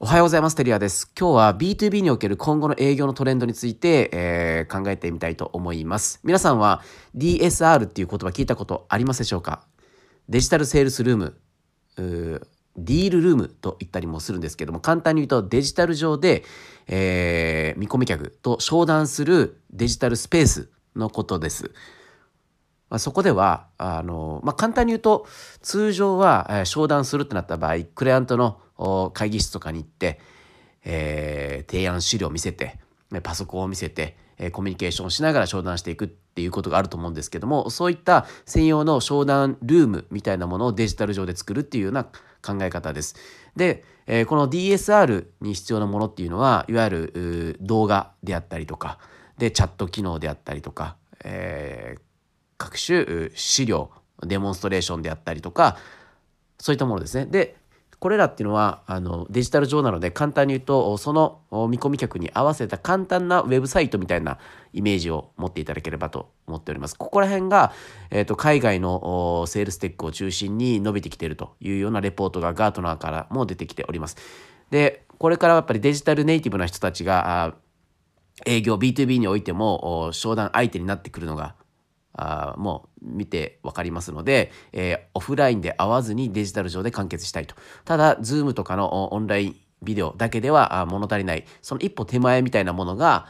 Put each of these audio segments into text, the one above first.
おはようございます。テリアです。今日は B2B における今後の営業のトレンドについて、えー、考えてみたいと思います。皆さんは DSR っていう言葉聞いたことありますでしょうか？デジタルセールスルーム、ーディールルームと言ったりもするんですけども、簡単に言うとデジタル上で、えー、見込み客と商談するデジタルスペースのことです。まあ、そこではあの、まあ、簡単に言うと通常は、えー、商談するってなった場合クライアントの会議室とかに行って、えー、提案資料を見せてパソコンを見せてコミュニケーションをしながら商談していくっていうことがあると思うんですけどもそういった専用の商談ルームみたいなものをデジタル上で作るっていうような考え方です。で、この DSR に必要なものっていうのはいわゆる動画であったりとかでチャット機能であったりとか、えー、各種資料デモンストレーションであったりとかそういったものですね。でこれらっていうのはあのデジタル上なので簡単に言うとその見込み客に合わせた簡単なウェブサイトみたいなイメージを持っていただければと思っております。ここら辺が、えーと、海外のセールステックを中心に伸びてきているというようなレポートがガートナーからも出てきております。でこれからやっぱりデジタルネイティブな人たちが営業 B2B においても商談相手になってくるのがあもう見て分かりますので、えー、オフラインで会わずにデジタル上で完結したいと。ただ、Zoom とかのオンラインビデオだけでは物足りない、その一歩手前みたいなものが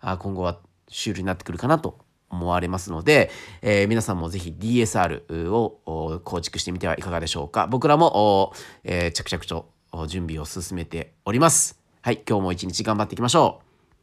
今後は主流になってくるかなと思われますので、えー、皆さんもぜひ DSR を構築してみてはいかがでしょうか。僕らも、えー、着々と準備を進めております。はい、今日も一日頑張っていきましょう。